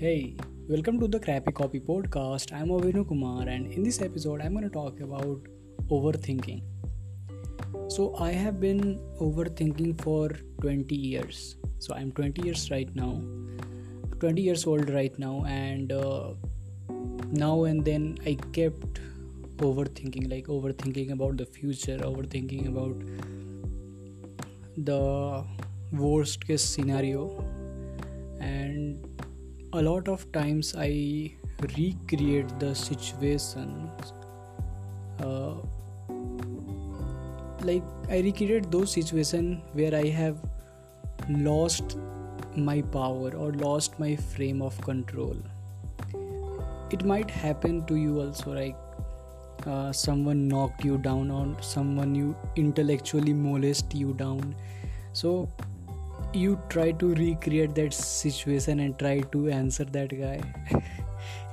Hey, welcome to the Crappy Copy podcast. I'm Avinu Kumar, and in this episode, I'm going to talk about overthinking. So, I have been overthinking for 20 years. So, I'm 20 years right now, 20 years old right now, and uh, now and then I kept overthinking, like overthinking about the future, overthinking about the worst case scenario and a lot of times i recreate the situations uh, like i recreate those situations where i have lost my power or lost my frame of control. It might happen to you also like uh, someone knocked you down or someone you intellectually molest you down. So you try to recreate that situation and try to answer that guy.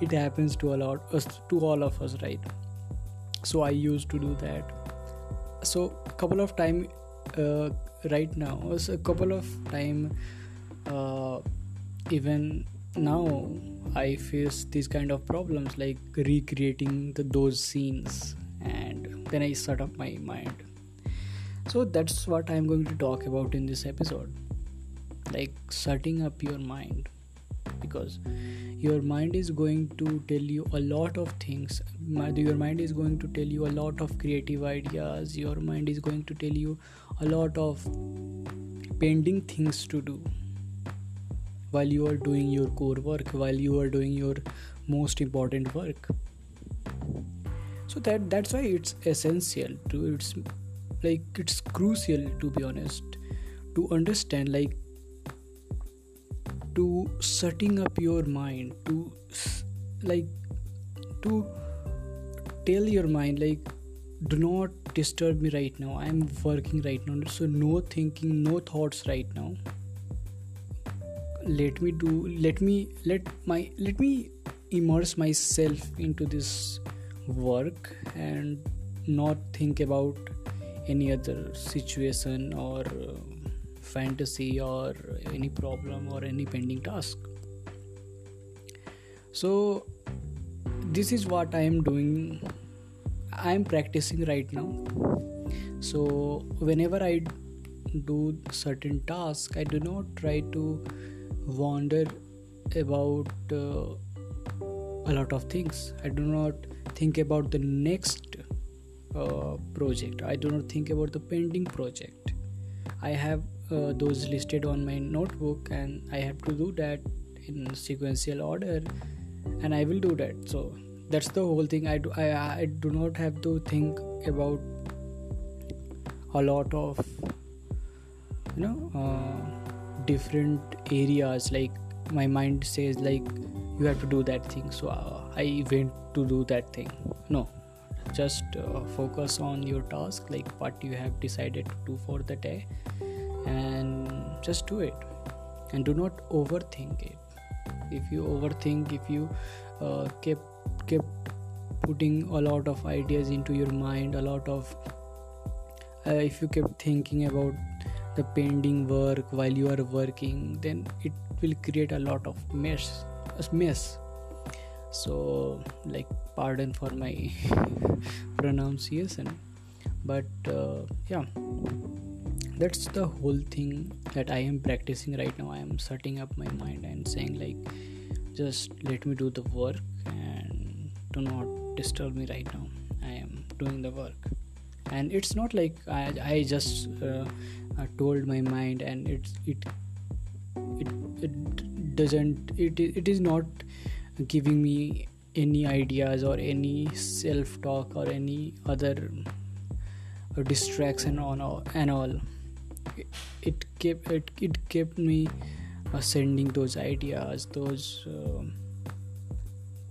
It happens to a lot to all of us right? So i used to do that. So a couple of time uh, right now so a couple of time uh, even now i face these kind of problems like recreating the, those scenes and then i set up my mind. So that's what i'm going to talk about in this episode like setting up your mind because your mind is going to tell you a lot of things. Your mind is going to tell you a lot of creative ideas. Your mind is going to tell you a lot of pending things to do while you are doing your core work while you are doing your most important work. So that that's why it's essential to it's like it's crucial to be honest to understand like to setting up your mind to like to tell your mind like do not disturb me right now. I'm working right now. So no thinking no thoughts right now. Let me do let me let my let me immerse myself into this work and not think about any other situation or uh, fantasy or any problem or any pending task. So this is what i am doing. I am practicing right now. So whenever i do certain task i do not try to wander about uh, a lot of things. I do not think about the next uh, project. I do not think about the pending project. I have uh, those listed on my notebook and i have to do that in sequential order and i will do that. So that's the whole thing. I do i, I do not have to think about a lot of you know uh, different areas. Like my mind says like you have to do that thing. So uh, i went to do that thing. No just uh, focus on your task like what you have decided to do for the day and just do it. And do not overthink it. If you overthink if you uh, kept kept putting a lot of ideas into your mind a lot of uh, if you keep thinking about the pending work while you are working then it will create a lot of mess mess. So like pardon for my pronunciation but uh, yeah that's the whole thing that i am practicing right now. I am setting up my mind and saying like just let me do the work and do not disturb me right now. I am doing the work. And it's not like i, I just uh, uh told my mind and it's it it, it doesn't it, it is not giving me any ideas or any self talk or any other distraction on and all. It kept it, it kept me uh, sending those ideas those uh,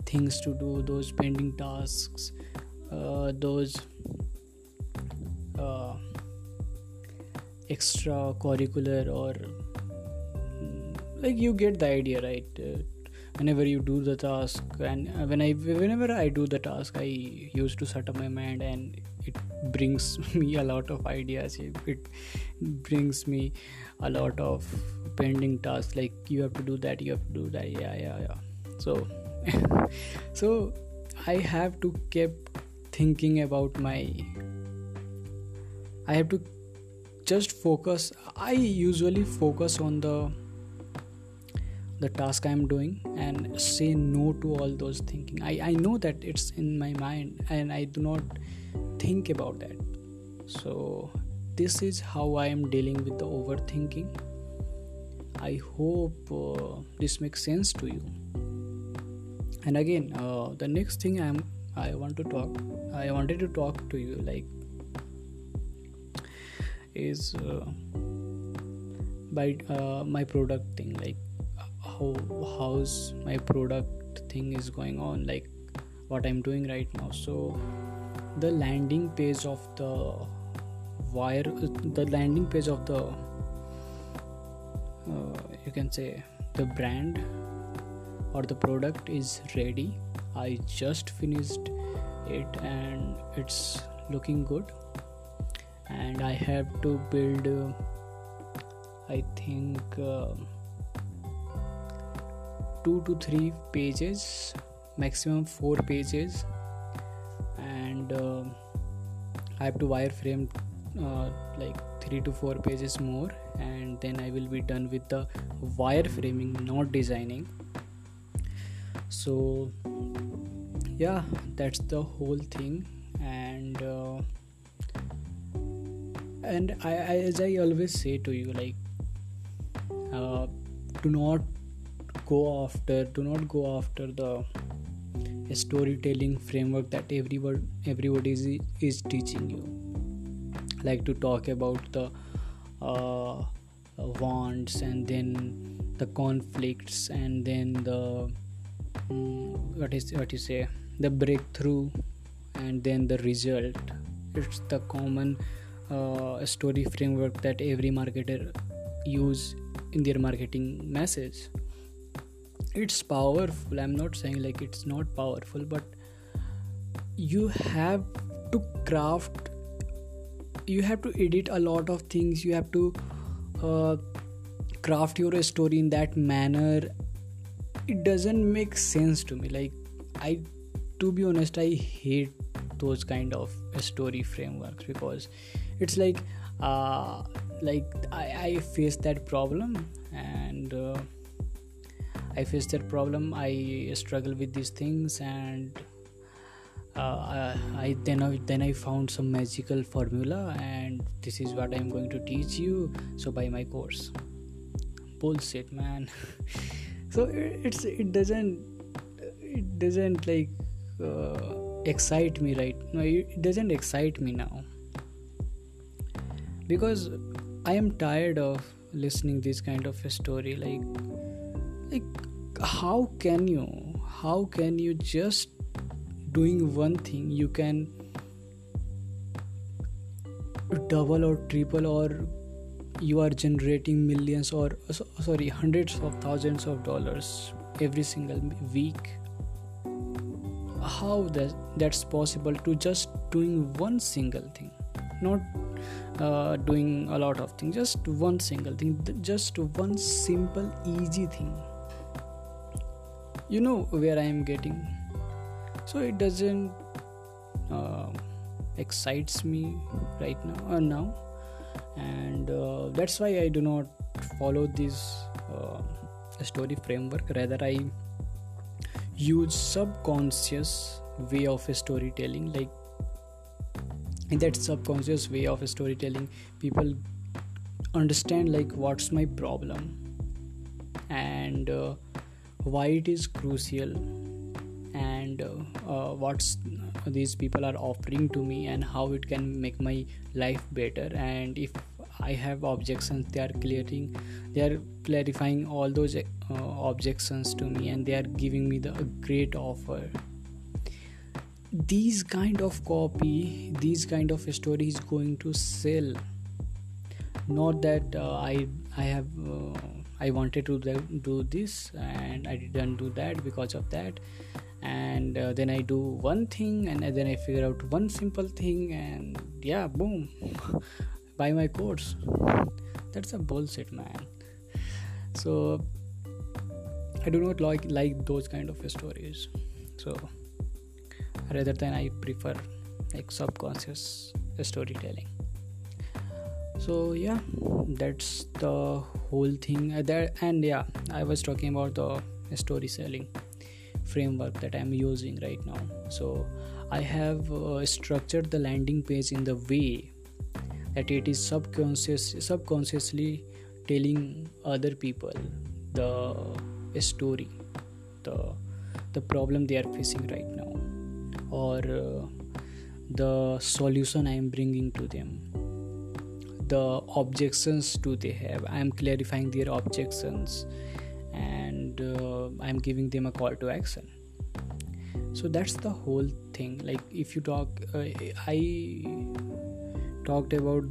things to do those pending tasks uh, those uh, extra curricular or mm, like you get the idea right? Uh, whenever you do the task and when i whenever i do the task i used to set up my mind and it brings me a lot of ideas it brings me a lot of pending tasks like you have to do that you have to do that yeah yeah yeah. So so i have to keep thinking about my i have to just focus i usually focus on the the task i'm doing and say no to all those thinking. I i know that it's in my mind and i do not think about that. So this is how i am dealing with the overthinking. I hope uh, this makes sense to you. And again uh, the next thing i'm i want to talk i wanted to talk to you like is uh, by uh, my product thing like how how's my product thing is going on like what i'm doing right now. So the landing page of the wire the landing page of the uh, you can say the brand or the product is ready. I just finished it and it's looking good. And i have to build uh, i think uh, two to three pages maximum four pages. And uh, i have to wireframe uh, like three to four pages more. And then i will be done with the wireframing not designing. So yeah that's the whole thing. And uh, and I, I, as i always say to you like uh, do not go after do not go after the storytelling framework that everyone everybody is, is teaching you. Like to talk about the uh, wants and then the conflicts and then the um, what is what you say the breakthrough and then the result. It's the common uh, story framework that every marketer use in their marketing message it's powerful. I'm not saying like it's not powerful but you have to craft you have to edit a lot of things. You have to uh, craft your story in that manner. It doesn't make sense to me. Like i to be honest i hate those kind of story frameworks because it's like uh like i, I face that problem and uh, I face that problem. I struggle with these things, and uh, I then I, then I found some magical formula, and this is what I'm going to teach you. So buy my course. Bullshit, man. so it's it doesn't it doesn't like uh, excite me right no it doesn't excite me now because i am tired of listening this kind of a story like like how can you how can you just doing one thing? You can double or triple or you are generating millions or sorry hundreds of thousands of dollars every single week. How that that's possible to just doing one single thing? Not uh, doing a lot of things just one single thing just one simple easy thing you know where i am getting. So it doesn't uh, excites me right now uh, now. And uh, that's why i do not follow this uh, story framework. Rather i use subconscious way of storytelling like in that subconscious way of storytelling people understand like what's my problem. And uh, why it is crucial and uh, these people are offering to me and how it can make my life better. And if i have objections they are clearing they are clarifying all those uh, objections to me and they are giving me the great offer. These kind of copy these kind of story is going to sell. Not that uh, i i have uh, i wanted to do this and i didn't do that because of that and uh, then i do one thing and then i figure out one simple thing and yeah boom buy my course that's a bullshit man so I do not like like those kind of stories. So rather than I prefer like subconscious storytelling. So yeah, that's the whole thing. there and yeah, I was talking about the story selling framework that I'm using right now. So I have uh, structured the landing page in the way that it is subconscious subconsciously telling other people the story the the problem they are facing right now or uh, the solution i am bringing to them the objections do they have. I am clarifying their objections and uh, i am giving them a call to action. So that's the whole thing. Like if you talk uh, i talked about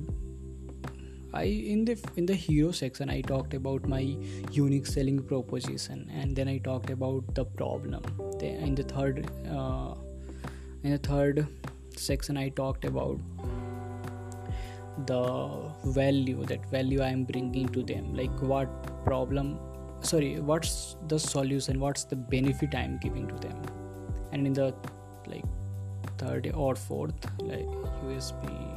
I in the in the hero section I talked about my unique selling proposition and then I talked about the problem. In the third uh, in the third section I talked about the value that value I am bringing to them. Like what problem sorry what's the solution what's the benefit I am giving to them? And in the like third or fourth like USP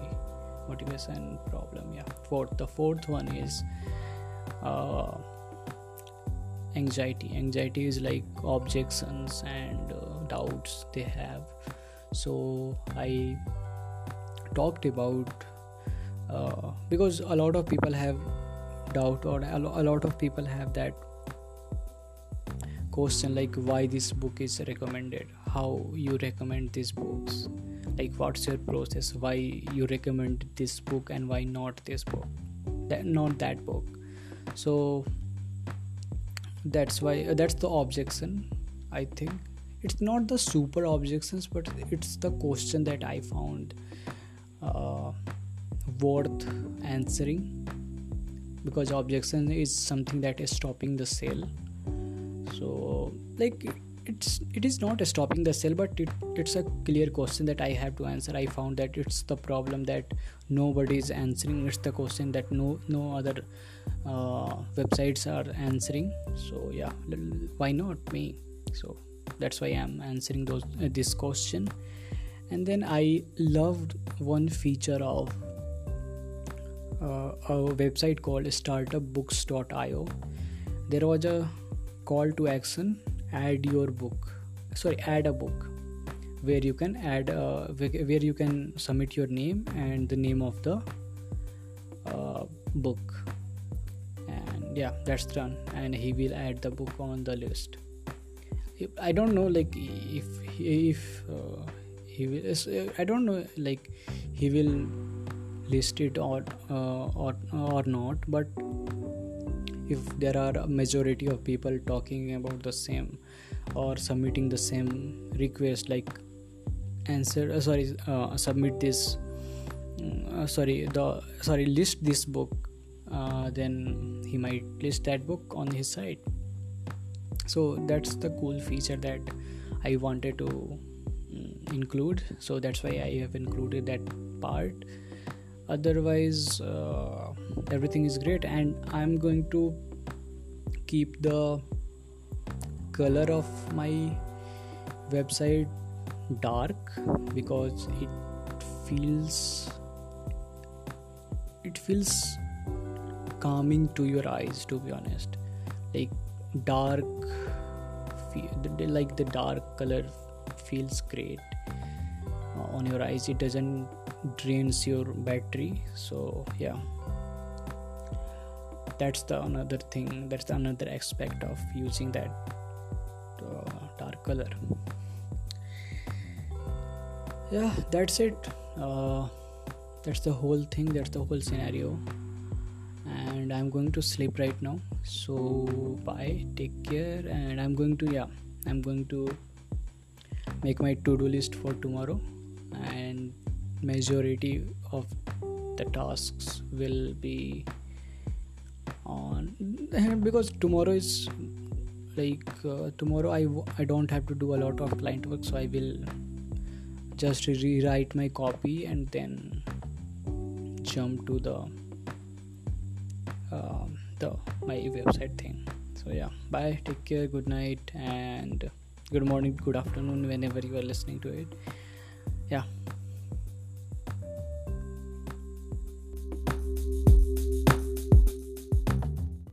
motivation problem yeah. Fourth the fourth one is uh, anxiety. Anxiety is like objections and uh, doubts they have. So i talked about uh, because a lot of people have doubt or a lot of people have that question like why this book is recommended? How you recommend these books? Like what's your process? Why you recommend this book and why not this book? That not that book. So that's why uh, that's the objection i think. It's not the super objections but it's the question that i found uh, worth answering because objection is something that is stopping the sale. So like it's it is not stopping the sale but it, it's a clear question that i have to answer. I found that it's the problem that nobody is answering. It's the question that no no other uh, websites are answering. So yeah why not me? So that's why i'm answering those uh, this question. And then i loved one feature of a website called startupbooks.io there was a call to action add your book. Sorry add a book where you can add uh, where you can submit your name and the name of the uh, book. And yeah that's done. And he will add the book on the list. I don't know like if if uh, he will uh, i don't know like he will list it or uh, or or not but if there are a majority of people talking about the same or submitting the same request like answer uh, sorry uh, submit this uh, sorry the sorry list this book uh, then he might list that book on his site so that's the cool feature that i wanted to um, include. So that's why i have included that part otherwise uh, everything is great. And i'm going to keep the color of my website dark because it feels it feels calming to your eyes to be honest. Like dark like the dark color feels great on your eyes. It doesn't drains your battery. So yeah. That's the another thing that's the another aspect of using that uh, dark color. Yeah that's it. Uh, that's the whole thing that's the whole scenario. And i'm going to sleep right now. So bye. Take care. And i'm going to yeah i'm going to make my to-do list for tomorrow. And majority of the tasks will be on because tomorrow is like uh, tomorrow I w- I don't have to do a lot of client work so I will just rewrite my copy and then jump to the uh, the my website thing. So yeah. Bye. Take care. Good night. And good morning good afternoon whenever you are listening to it